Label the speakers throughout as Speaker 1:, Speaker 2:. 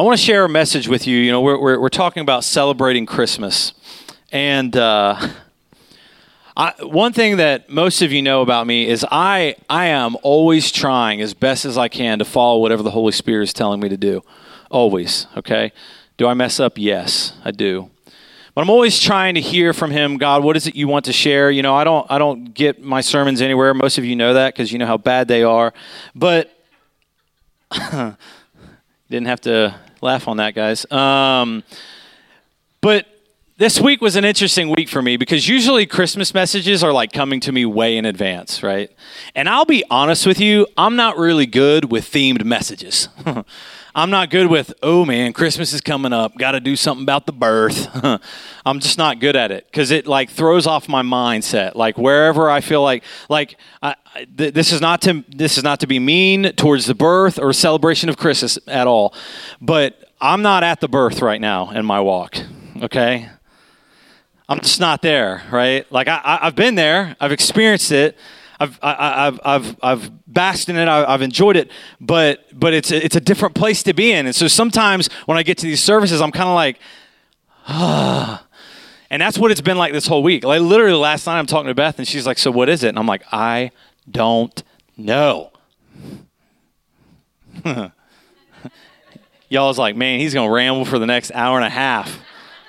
Speaker 1: I want to share a message with you. You know, we're, we're, we're talking about celebrating Christmas. And uh, I, one thing that most of you know about me is I, I am always trying as best as I can to follow whatever the Holy Spirit is telling me to do. Always, okay? Do I mess up? Yes, I do. But I'm always trying to hear from him, God, what is it you want to share? You know, I don't I don't get my sermons anywhere. Most of you know that because you know how bad they are. But didn't have to laugh on that, guys. Um, but this week was an interesting week for me because usually Christmas messages are like coming to me way in advance, right? And I'll be honest with you, I'm not really good with themed messages. I'm not good with, oh man, Christmas is coming up, got to do something about the birth. I'm just not good at it because it like throws off my mindset. Like wherever I feel like, like I, th- this is not to this is not to be mean towards the birth or celebration of Christmas at all, but I'm not at the birth right now in my walk. Okay, I'm just not there. Right? Like I, I, I've been there, I've experienced it. I've, I, have I've, I've basked in it. I've enjoyed it, but, but it's, a, it's a different place to be in. And so sometimes when I get to these services, I'm kind of like, ah. And that's what it's been like this whole week. Like literally last night I'm talking to Beth and she's like, so what is it? And I'm like, I don't know. Y'all was like, man, he's to ramble for the next hour and a half.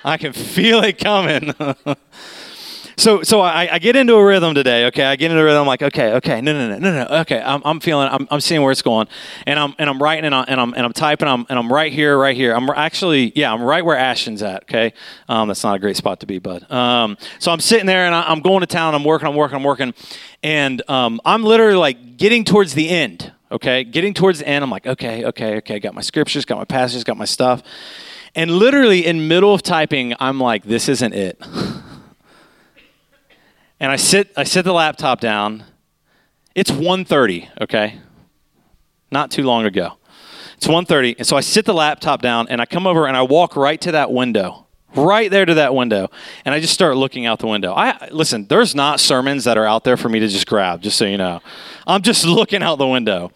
Speaker 1: I can feel it coming. So, so I, I, get into a rhythm today. Okay, I get into a rhythm. I'm like, okay, okay, no, no, no, no, no. Okay, I'm, I'm feeling, I'm, I'm seeing where it's going, and I'm, and I'm writing, and I'm, and I'm, and I'm typing, I'm, and I'm right here, right here. I'm actually, yeah, I'm right where Ashton's at. Okay, um, that's not a great spot to be, bud. Um, so I'm sitting there, and I, am going to town. I'm working, I'm working, I'm working, and um, I'm literally like getting towards the end. Okay, getting towards the end. I'm like, okay, okay, okay. Got my scriptures, got my passages, got my stuff, and literally in middle of typing, I'm like, this isn't it. and I sit I sit the laptop down. It's 1:30, okay? Not too long ago. It's 1:30, and so I sit the laptop down and I come over and I walk right to that window. Right there to that window, and I just start looking out the window. I listen. There's not sermons that are out there for me to just grab. Just so you know, I'm just looking out the window,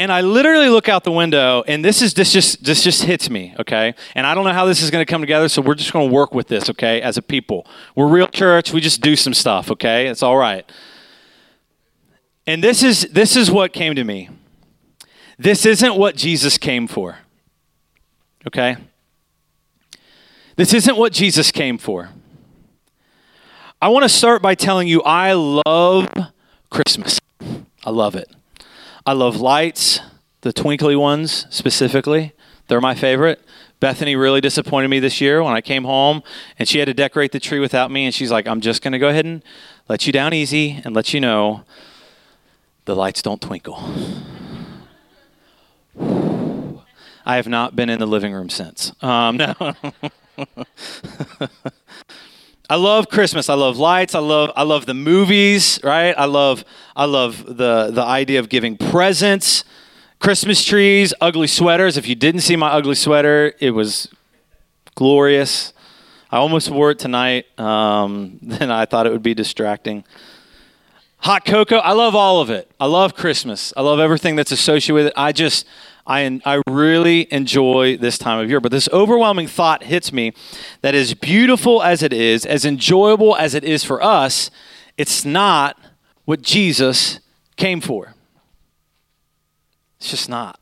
Speaker 1: and I literally look out the window, and this is this just this just hits me, okay? And I don't know how this is going to come together, so we're just going to work with this, okay? As a people, we're real church. We just do some stuff, okay? It's all right. And this is this is what came to me. This isn't what Jesus came for. Okay? This isn't what Jesus came for. I want to start by telling you I love Christmas. I love it. I love lights, the twinkly ones specifically. They're my favorite. Bethany really disappointed me this year when I came home and she had to decorate the tree without me. And she's like, I'm just going to go ahead and let you down easy and let you know the lights don't twinkle. I have not been in the living room since. Um, no. I love Christmas. I love lights. I love I love the movies, right? I love I love the the idea of giving presents, Christmas trees, ugly sweaters. If you didn't see my ugly sweater, it was glorious. I almost wore it tonight. Um, then I thought it would be distracting. Hot cocoa. I love all of it. I love Christmas. I love everything that's associated with it. I just I, I really enjoy this time of year. But this overwhelming thought hits me that as beautiful as it is, as enjoyable as it is for us, it's not what Jesus came for. It's just not.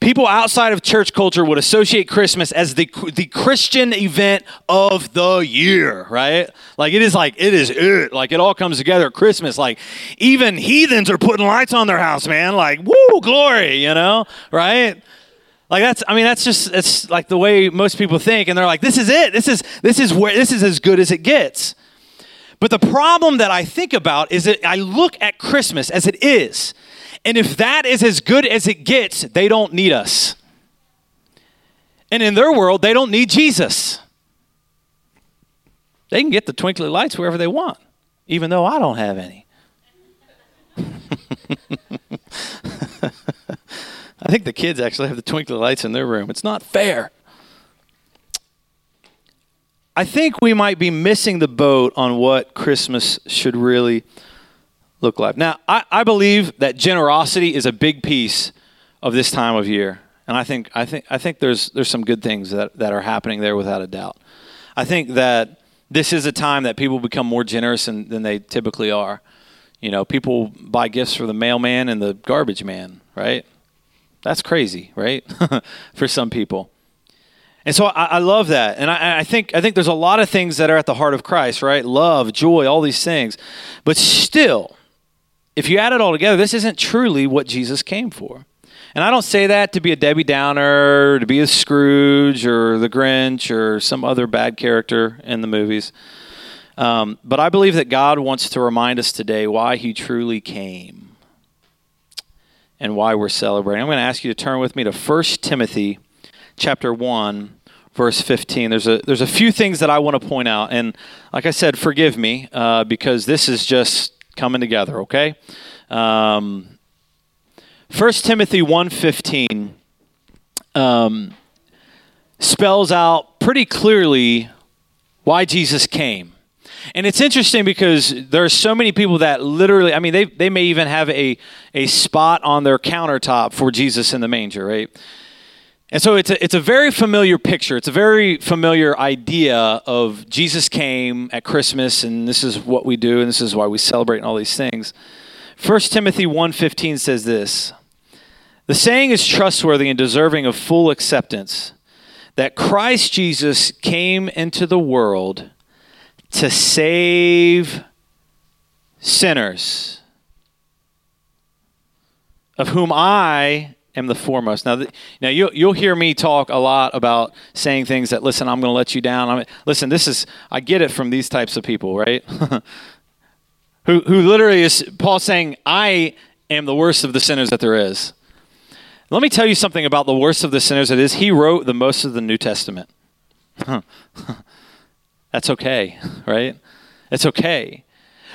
Speaker 1: People outside of church culture would associate Christmas as the, the Christian event of the year, right? Like it is like, it is it. Like it all comes together at Christmas. Like even heathens are putting lights on their house, man. Like, woo, glory, you know, right? Like that's, I mean, that's just, it's like the way most people think. And they're like, this is it. This is, this is where, this is as good as it gets. But the problem that I think about is that I look at Christmas as it is and if that is as good as it gets, they don't need us. And in their world, they don't need Jesus. They can get the twinkly lights wherever they want, even though I don't have any. I think the kids actually have the twinkly lights in their room. It's not fair. I think we might be missing the boat on what Christmas should really look like. Now, I, I believe that generosity is a big piece of this time of year. And I think I think I think there's there's some good things that, that are happening there without a doubt. I think that this is a time that people become more generous than, than they typically are. You know, people buy gifts for the mailman and the garbage man, right? That's crazy, right? for some people. And so I, I love that, and I, I, think I think there's a lot of things that are at the heart of Christ, right? Love, joy, all these things. But still, if you add it all together, this isn't truly what Jesus came for. And I don't say that to be a Debbie Downer, to be a Scrooge or the Grinch or some other bad character in the movies. Um, but I believe that God wants to remind us today why He truly came and why we're celebrating. I'm going to ask you to turn with me to 1 Timothy chapter 1 verse 15 there's a there's a few things that i want to point out and like i said forgive me uh, because this is just coming together okay um, 1 timothy 1.15 um, spells out pretty clearly why jesus came and it's interesting because there are so many people that literally, I mean, they, they may even have a, a spot on their countertop for Jesus in the manger, right? And so it's a, it's a very familiar picture. It's a very familiar idea of Jesus came at Christmas and this is what we do and this is why we celebrate and all these things. 1 Timothy 1:15 says this. The saying is trustworthy and deserving of full acceptance that Christ Jesus came into the world to save sinners of whom I am the foremost. Now, now you, you'll hear me talk a lot about saying things that, listen, I'm going to let you down. I mean, listen, this is, I get it from these types of people, right? who, who literally is, Paul saying, I am the worst of the sinners that there is. Let me tell you something about the worst of the sinners that is. He wrote the most of the New Testament. That's okay, right? It's okay.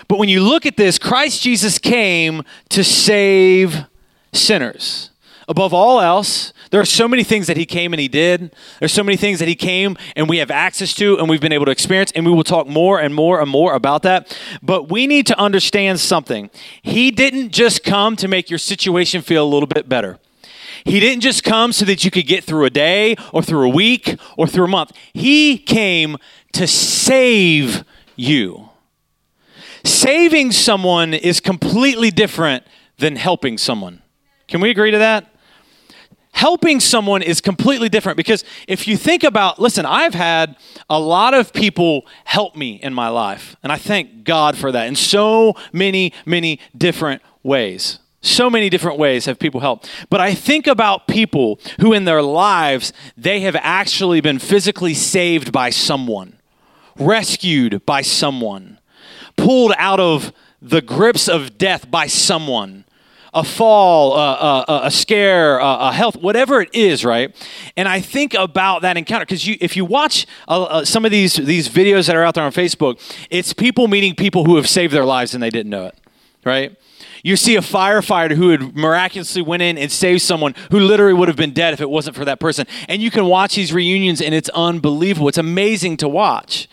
Speaker 1: But when you look at this, Christ Jesus came to save sinners above all else, there are so many things that he came and he did. There's so many things that he came and we have access to and we've been able to experience, and we will talk more and more and more about that. But we need to understand something. He didn't just come to make your situation feel a little bit better. He didn't just come so that you could get through a day or through a week or through a month. He came to save you. Saving someone is completely different than helping someone. Can we agree to that? Helping someone is completely different because if you think about listen i've had a lot of people help me in my life and i thank god for that in so many many different ways. So many different ways have people helped. But i think about people who in their lives they have actually been physically saved by someone rescued by someone pulled out of the grips of death by someone a fall, a, a, a scare, a, a, health, whatever it is, right? And I think about that encounter because you, if you watch uh, uh, some of these these videos that are out there on Facebook, it's people meeting people who have saved their lives and they didn't know it, right? You see a firefighter who had miraculously went in and saved someone who literally would have been dead if it wasn't for that person. And you can watch these reunions and it's unbelievable. It's amazing to watch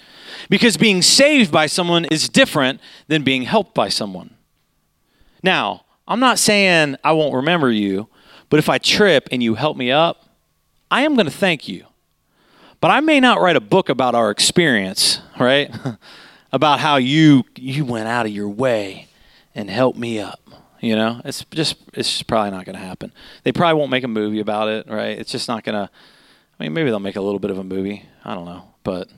Speaker 1: because being saved by someone is different than being helped by someone. Now, I'm not saying I won't remember you, but if I trip and you help me up, I am going to thank you. But I may not write a book about our experience, right? about how you you went out of your way and helped me up. You know, it's just it's just probably not going to happen. They probably won't make a movie about it, right? It's just not going to. I mean, maybe they'll make a little bit of a movie. I don't know, but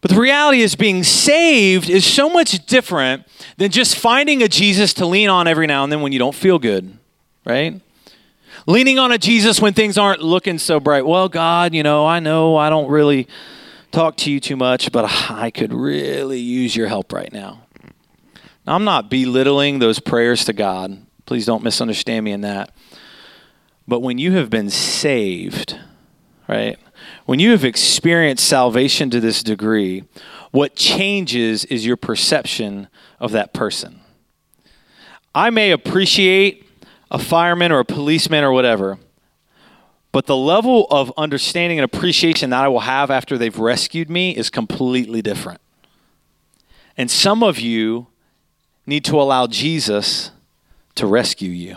Speaker 1: but the reality is, being saved is so much different than just finding a Jesus to lean on every now and then when you don't feel good, right? Leaning on a Jesus when things aren't looking so bright. Well, God, you know, I know I don't really talk to you too much, but I could really use your help right now. now I'm not belittling those prayers to God. Please don't misunderstand me in that. But when you have been saved, right? When you have experienced salvation to this degree, what changes is your perception of that person. I may appreciate a fireman or a policeman or whatever, but the level of understanding and appreciation that I will have after they've rescued me is completely different. And some of you need to allow Jesus to rescue you.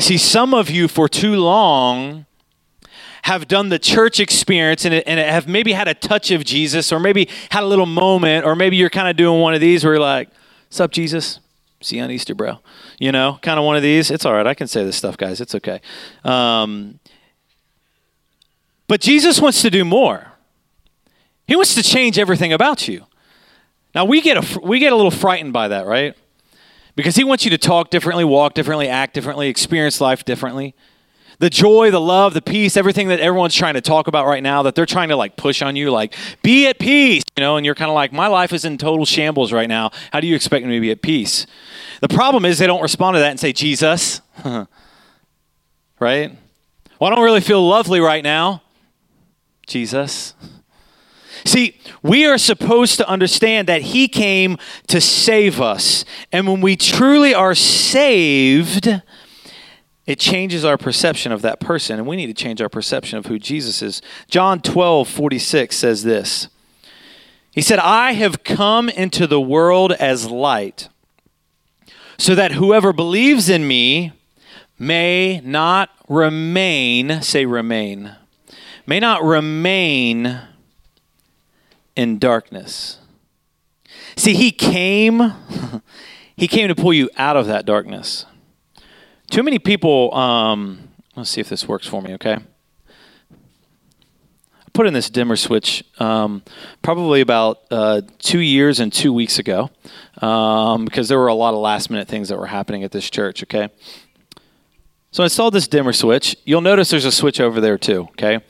Speaker 1: See, some of you for too long have done the church experience and, and have maybe had a touch of Jesus or maybe had a little moment or maybe you're kind of doing one of these where you're like, Sup, Jesus? See you on Easter, bro. You know, kind of one of these. It's all right. I can say this stuff, guys. It's okay. Um, but Jesus wants to do more. He wants to change everything about you. Now we get a we get a little frightened by that, right? Because he wants you to talk differently, walk differently, act differently, experience life differently. The joy, the love, the peace, everything that everyone's trying to talk about right now that they're trying to like push on you, like, be at peace, you know, and you're kind of like, my life is in total shambles right now. How do you expect me to be at peace? The problem is they don't respond to that and say, Jesus, right? Well, I don't really feel lovely right now. Jesus. See, we are supposed to understand that He came to save us. And when we truly are saved, it changes our perception of that person. And we need to change our perception of who Jesus is. John 12, 46 says this He said, I have come into the world as light, so that whoever believes in me may not remain, say remain, may not remain in darkness. See, he came, he came to pull you out of that darkness. Too many people, um, let's see if this works for me, okay? I put in this dimmer switch um, probably about uh, two years and two weeks ago um, because there were a lot of last minute things that were happening at this church, okay? So I installed this dimmer switch. You'll notice there's a switch over there too, okay?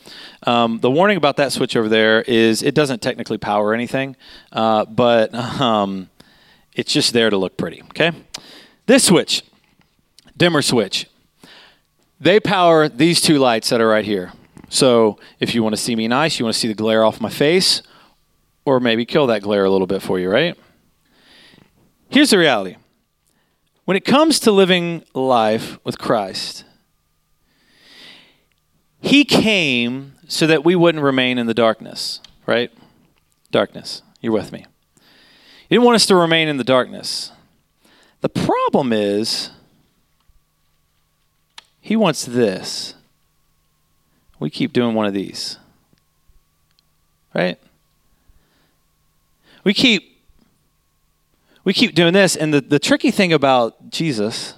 Speaker 1: Um, the warning about that switch over there is it doesn't technically power anything, uh, but um, it's just there to look pretty, okay? This switch, dimmer switch, they power these two lights that are right here. So if you want to see me nice, you want to see the glare off my face, or maybe kill that glare a little bit for you, right? Here's the reality when it comes to living life with Christ, He came so that we wouldn't remain in the darkness, right? Darkness. You're with me. He didn't want us to remain in the darkness. The problem is, He wants this. We keep doing one of these, right? We keep we keep doing this. And the, the tricky thing about Jesus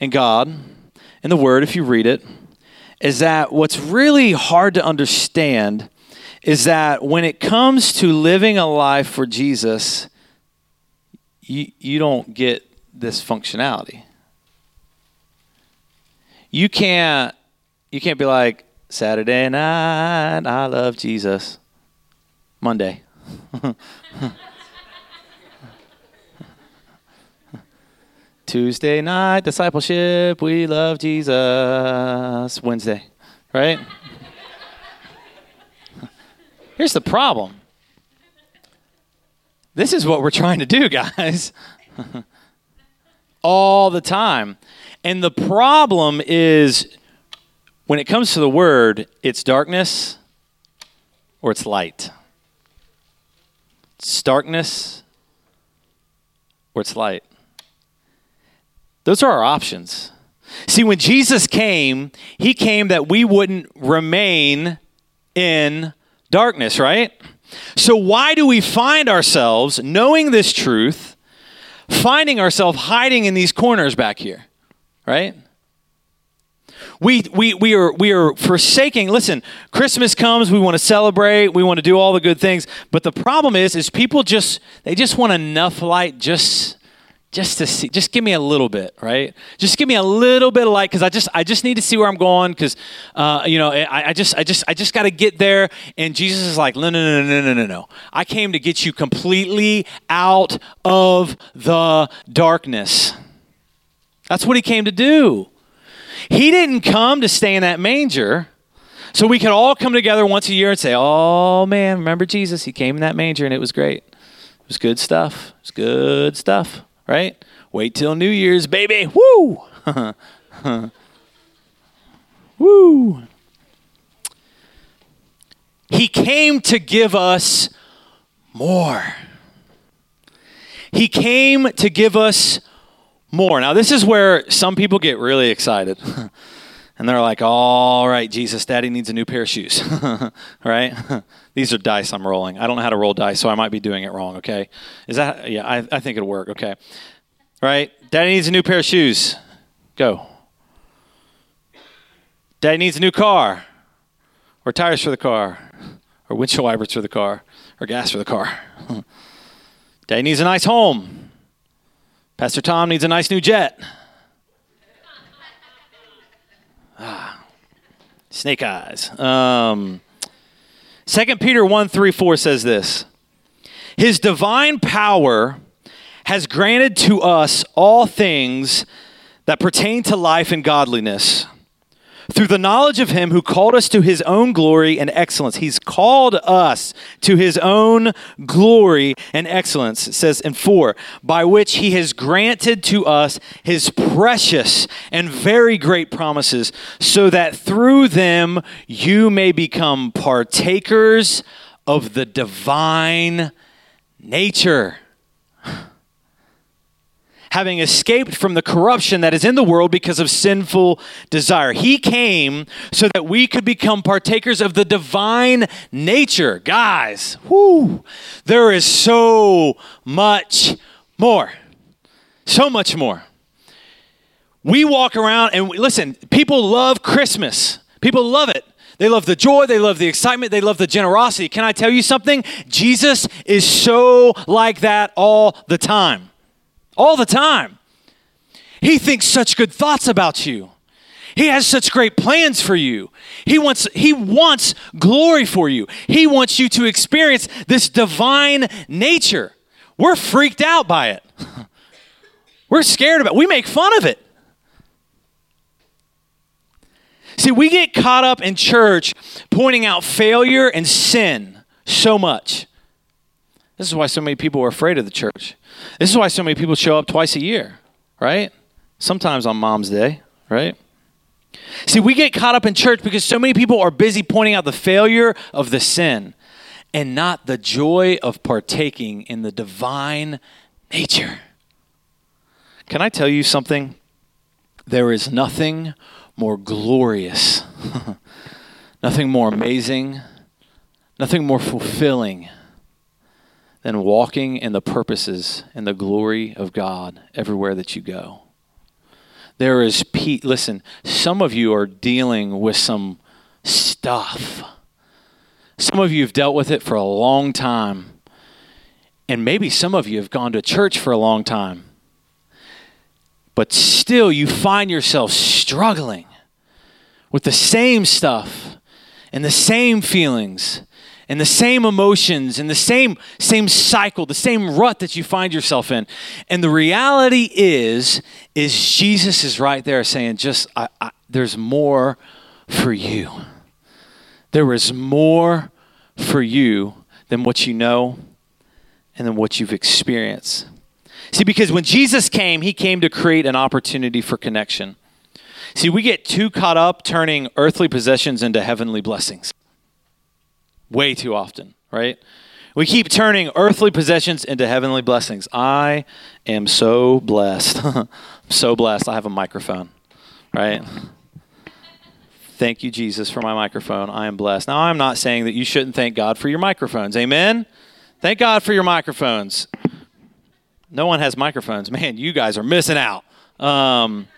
Speaker 1: and God and the Word, if you read it, is that what's really hard to understand is that when it comes to living a life for Jesus, you, you don't get this functionality. You can't you can't be like Saturday night, I love Jesus. Monday. Tuesday night discipleship, we love Jesus. Wednesday, right? Here's the problem. This is what we're trying to do, guys. All the time. And the problem is when it comes to the word, it's darkness or it's light. It's darkness or it's light. Those are our options. See, when Jesus came, he came that we wouldn't remain in darkness, right? So, why do we find ourselves, knowing this truth, finding ourselves hiding in these corners back here, right? We, we, we, are, we are forsaking listen christmas comes we want to celebrate we want to do all the good things but the problem is is people just they just want enough light just just to see just give me a little bit right? Just give me a little bit of light because i just i just need to see where i'm going because uh, you know I, I, just i just i just got to get there and jesus is like no no no no no no no. I came to get you completely out of the darkness that's what he came to do he didn't come to stay in that manger so we could all come together once a year and say oh man remember jesus he came in that manger and it was great it was good stuff it was good stuff right? Wait till New Year's, baby. Woo! Woo! He came to give us more. He came to give us more. Now, this is where some people get really excited. and they're like, all right, Jesus, daddy needs a new pair of shoes. right? These are dice I'm rolling. I don't know how to roll dice, so I might be doing it wrong, okay? Is that, yeah, I, I think it'll work, okay. Right? Daddy needs a new pair of shoes. Go. Daddy needs a new car, or tires for the car, or windshield wipers for the car, or gas for the car. Daddy needs a nice home. Pastor Tom needs a nice new jet. Ah, snake eyes. Um, 2 Peter 1 3 4 says this His divine power has granted to us all things that pertain to life and godliness through the knowledge of him who called us to his own glory and excellence. He's called us to his own glory and excellence, it says in 4, by which he has granted to us his precious and very great promises, so that through them you may become partakers of the divine nature having escaped from the corruption that is in the world because of sinful desire. He came so that we could become partakers of the divine nature. Guys, whoo, there is so much more. So much more. We walk around and we, listen, people love Christmas. People love it. They love the joy, they love the excitement, they love the generosity. Can I tell you something? Jesus is so like that all the time all the time. He thinks such good thoughts about you. He has such great plans for you. He wants he wants glory for you. He wants you to experience this divine nature. We're freaked out by it. We're scared about it. We make fun of it. See, we get caught up in church pointing out failure and sin so much. This is why so many people are afraid of the church. This is why so many people show up twice a year, right? Sometimes on Mom's Day, right? See, we get caught up in church because so many people are busy pointing out the failure of the sin and not the joy of partaking in the divine nature. Can I tell you something? There is nothing more glorious, nothing more amazing, nothing more fulfilling than walking in the purposes and the glory of God everywhere that you go. There is peace. Listen, some of you are dealing with some stuff. Some of you have dealt with it for a long time. And maybe some of you have gone to church for a long time. But still, you find yourself struggling with the same stuff and the same feelings and the same emotions and the same same cycle the same rut that you find yourself in. And the reality is is jesus is right there saying just I, I, there's more for you. There is more for you than what you know and than what you've experienced. See because when jesus came he came to create an opportunity for connection. See we get too caught up turning earthly possessions into heavenly blessings way too often, right? We keep turning earthly possessions into heavenly blessings. I am so blessed. so blessed. I have a microphone, right? Thank you, Jesus, for my microphone. I am blessed. Now, I'm not saying that you shouldn't thank God for your microphones. Amen? Thank God for your microphones. No one has microphones. Man, you guys are missing out. Um,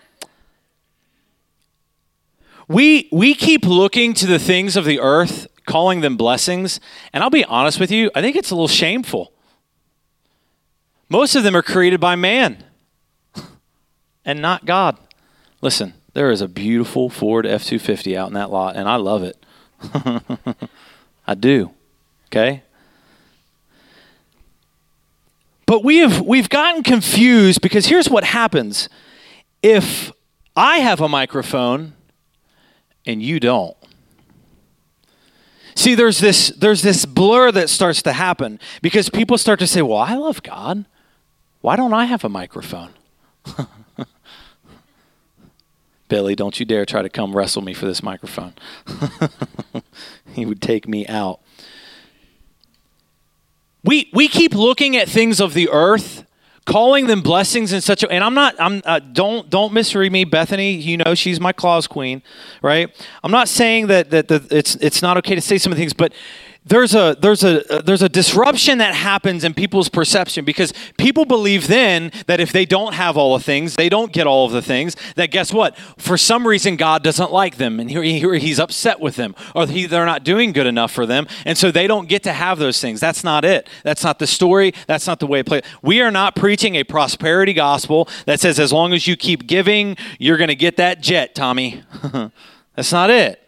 Speaker 1: we, we keep looking to the things of the earth calling them blessings. And I'll be honest with you, I think it's a little shameful. Most of them are created by man and not God. Listen, there is a beautiful Ford F 250 out in that lot, and I love it. I do. Okay? But we have we've gotten confused because here's what happens. If I have a microphone and you don't, See, there's this there's this blur that starts to happen because people start to say, "Well, I love God. Why don't I have a microphone?" Billy, don't you dare try to come wrestle me for this microphone. he would take me out. We we keep looking at things of the earth, calling them blessings in such a and I'm not I'm uh, don't don't misread me Bethany you know she's my claws queen right? I'm not saying that that, that it's it's not okay to say some of the things but there's a there's a there's a disruption that happens in people's perception because people believe then that if they don't have all the things, they don't get all of the things. That guess what? For some reason, God doesn't like them, and he, he's upset with them, or he, they're not doing good enough for them, and so they don't get to have those things. That's not it. That's not the story. That's not the way it plays. We are not preaching a prosperity gospel that says as long as you keep giving, you're going to get that jet, Tommy. That's not it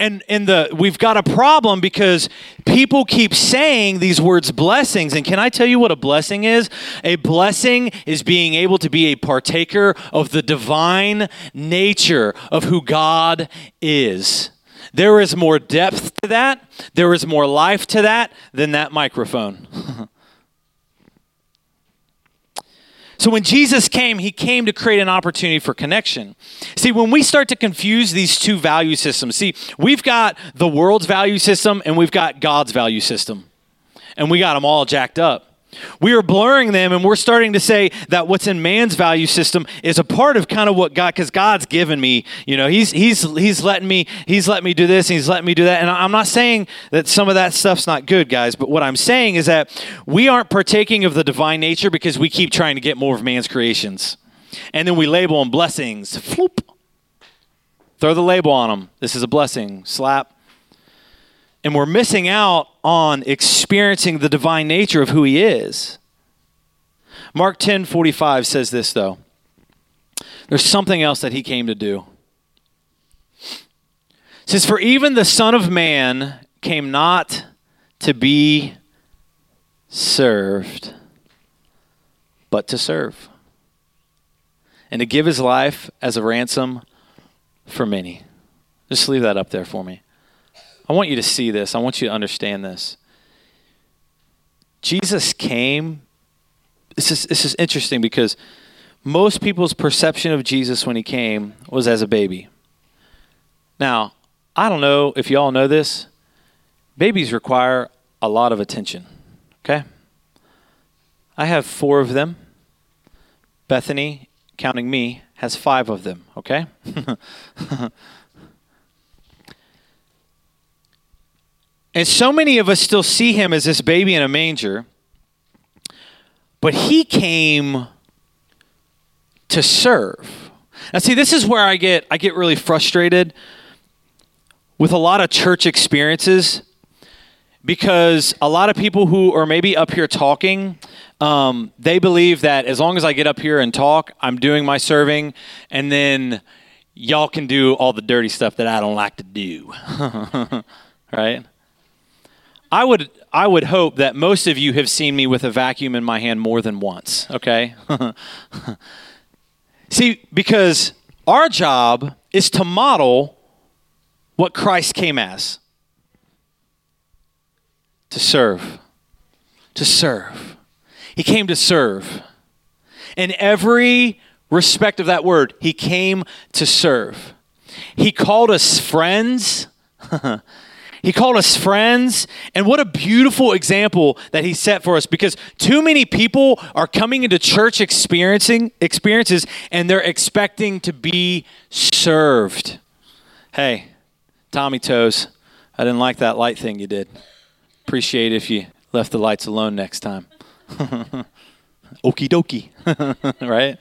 Speaker 1: and and the we've got a problem because people keep saying these words blessings and can i tell you what a blessing is? A blessing is being able to be a partaker of the divine nature of who god is. There is more depth to that. There is more life to that than that microphone So when Jesus came, he came to create an opportunity for connection. See, when we start to confuse these two value systems, see, we've got the world's value system and we've got God's value system. And we got them all jacked up. We are blurring them and we're starting to say that what's in man's value system is a part of kind of what God cuz God's given me, you know, he's he's he's letting me he's letting me do this, he's letting me do that. And I'm not saying that some of that stuff's not good, guys, but what I'm saying is that we aren't partaking of the divine nature because we keep trying to get more of man's creations. And then we label them blessings. Floop. Throw the label on them. This is a blessing. Slap and we're missing out on experiencing the divine nature of who he is. Mark 10 45 says this, though. There's something else that he came to do. It says, For even the Son of Man came not to be served, but to serve, and to give his life as a ransom for many. Just leave that up there for me. I want you to see this. I want you to understand this. Jesus came. This is, this is interesting because most people's perception of Jesus when he came was as a baby. Now, I don't know if you all know this. Babies require a lot of attention, okay? I have four of them. Bethany, counting me, has five of them, okay? And so many of us still see him as this baby in a manger. But he came to serve. Now see, this is where I get I get really frustrated with a lot of church experiences because a lot of people who are maybe up here talking um, they believe that as long as i get up here and talk i'm doing my serving and then y'all can do all the dirty stuff that i don't like to do right I would I would hope that most of you have seen me with a vacuum in my hand more than once, okay? See, because our job is to model what Christ came as. To serve. To serve. He came to serve. In every respect of that word, he came to serve. He called us friends. He called us friends. And what a beautiful example that he set for us because too many people are coming into church experiencing experiences and they're expecting to be served. Hey, Tommy Toes, I didn't like that light thing you did. Appreciate if you left the lights alone next time. Okie dokie, right?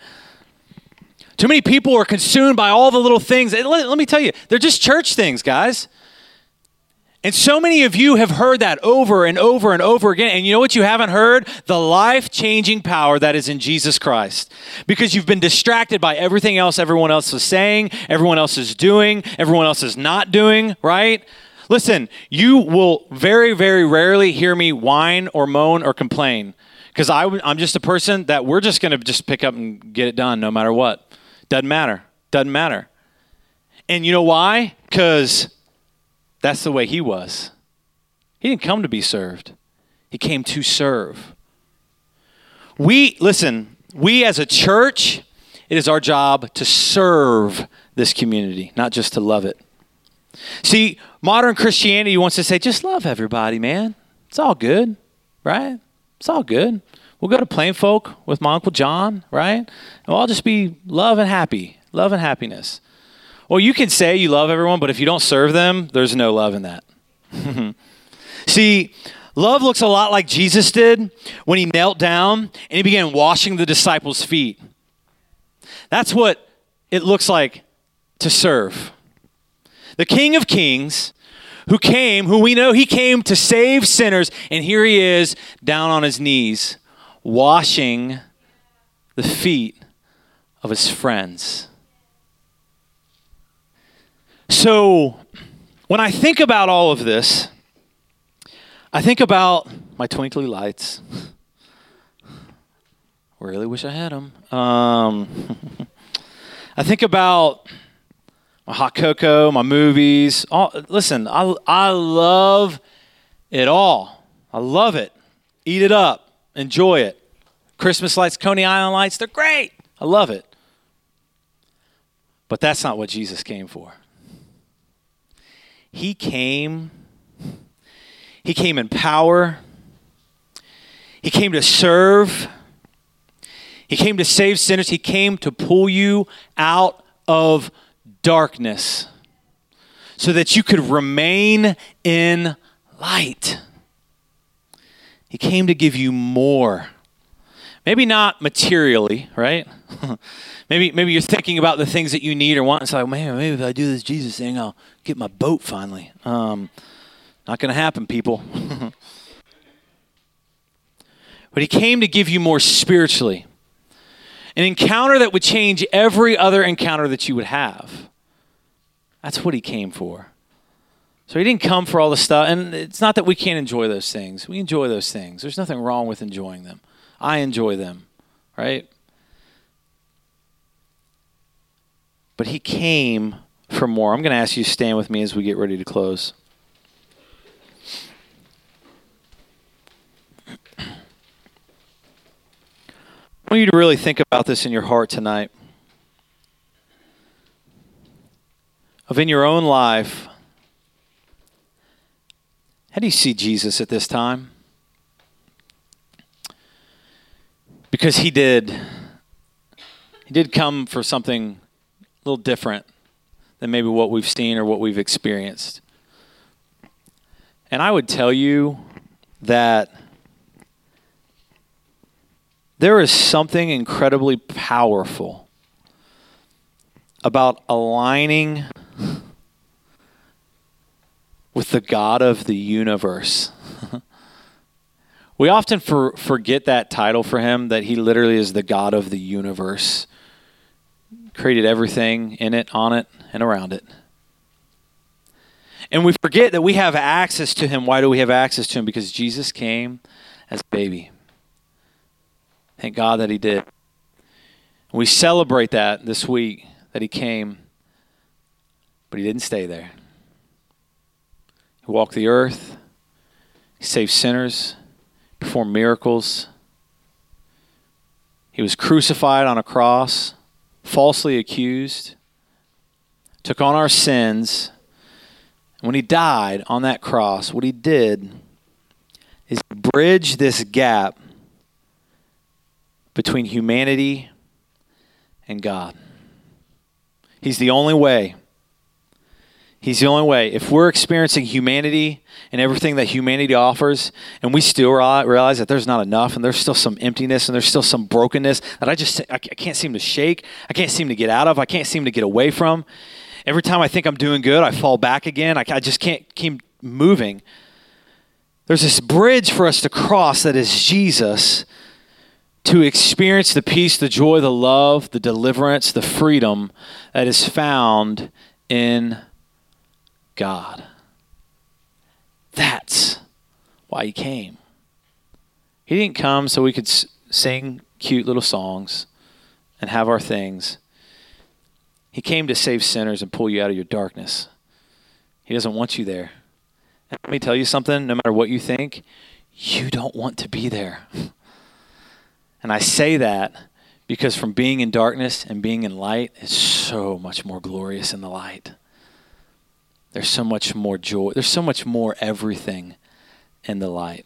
Speaker 1: Too many people are consumed by all the little things. Let, let me tell you, they're just church things, guys. And so many of you have heard that over and over and over again. And you know what you haven't heard? The life changing power that is in Jesus Christ. Because you've been distracted by everything else everyone else is saying, everyone else is doing, everyone else is not doing, right? Listen, you will very, very rarely hear me whine or moan or complain. Because I'm just a person that we're just going to just pick up and get it done no matter what. Doesn't matter. Doesn't matter. And you know why? Because that's the way he was. He didn't come to be served, he came to serve. We, listen, we as a church, it is our job to serve this community, not just to love it. See, modern Christianity wants to say, just love everybody, man. It's all good, right? It's all good. We'll go to Plain Folk with my Uncle John, right? And we'll all just be love and happy, love and happiness. Well, you can say you love everyone, but if you don't serve them, there's no love in that. See, love looks a lot like Jesus did when he knelt down and he began washing the disciples' feet. That's what it looks like to serve. The King of Kings, who came, who we know he came to save sinners, and here he is down on his knees, washing the feet of his friends. So, when I think about all of this, I think about my twinkly lights. really wish I had them. Um, I think about my hot cocoa, my movies. All, listen, I, I love it all. I love it. Eat it up. Enjoy it. Christmas lights, Coney Island lights, they're great. I love it. But that's not what Jesus came for. He came he came in power. He came to serve. He came to save sinners. He came to pull you out of darkness so that you could remain in light. He came to give you more. Maybe not materially, right? maybe maybe you're thinking about the things that you need or want. It's like, man, maybe if I do this Jesus thing, I'll get my boat finally. Um, not going to happen, people. but he came to give you more spiritually. An encounter that would change every other encounter that you would have. That's what he came for. So he didn't come for all the stuff. And it's not that we can't enjoy those things. We enjoy those things. There's nothing wrong with enjoying them. I enjoy them, right? But he came for more. I'm going to ask you to stand with me as we get ready to close. I want you to really think about this in your heart tonight. Of in your own life, how do you see Jesus at this time? Because he did he did come for something a little different than maybe what we've seen or what we've experienced. And I would tell you that there is something incredibly powerful about aligning with the God of the universe. We often for, forget that title for him, that he literally is the God of the universe, created everything in it, on it, and around it. And we forget that we have access to him. Why do we have access to him? Because Jesus came as a baby. Thank God that He did. We celebrate that this week, that He came, but He didn't stay there. He walked the earth, He saved sinners, performed miracles. He was crucified on a cross, falsely accused, took on our sins. And when he died on that cross, what he did is bridge this gap between humanity and God. He's the only way. He's the only way. If we're experiencing humanity and everything that humanity offers, and we still realize that there's not enough, and there's still some emptiness, and there's still some brokenness that I just I can't seem to shake, I can't seem to get out of, I can't seem to get away from. Every time I think I'm doing good, I fall back again. I, I just can't keep moving. There's this bridge for us to cross that is Jesus to experience the peace, the joy, the love, the deliverance, the freedom that is found in God. That's why he came. He didn't come so we could sing cute little songs and have our things. He came to save sinners and pull you out of your darkness. He doesn't want you there. And let me tell you something no matter what you think, you don't want to be there. And I say that because from being in darkness and being in light is so much more glorious in the light. There's so much more joy. There's so much more everything in the light.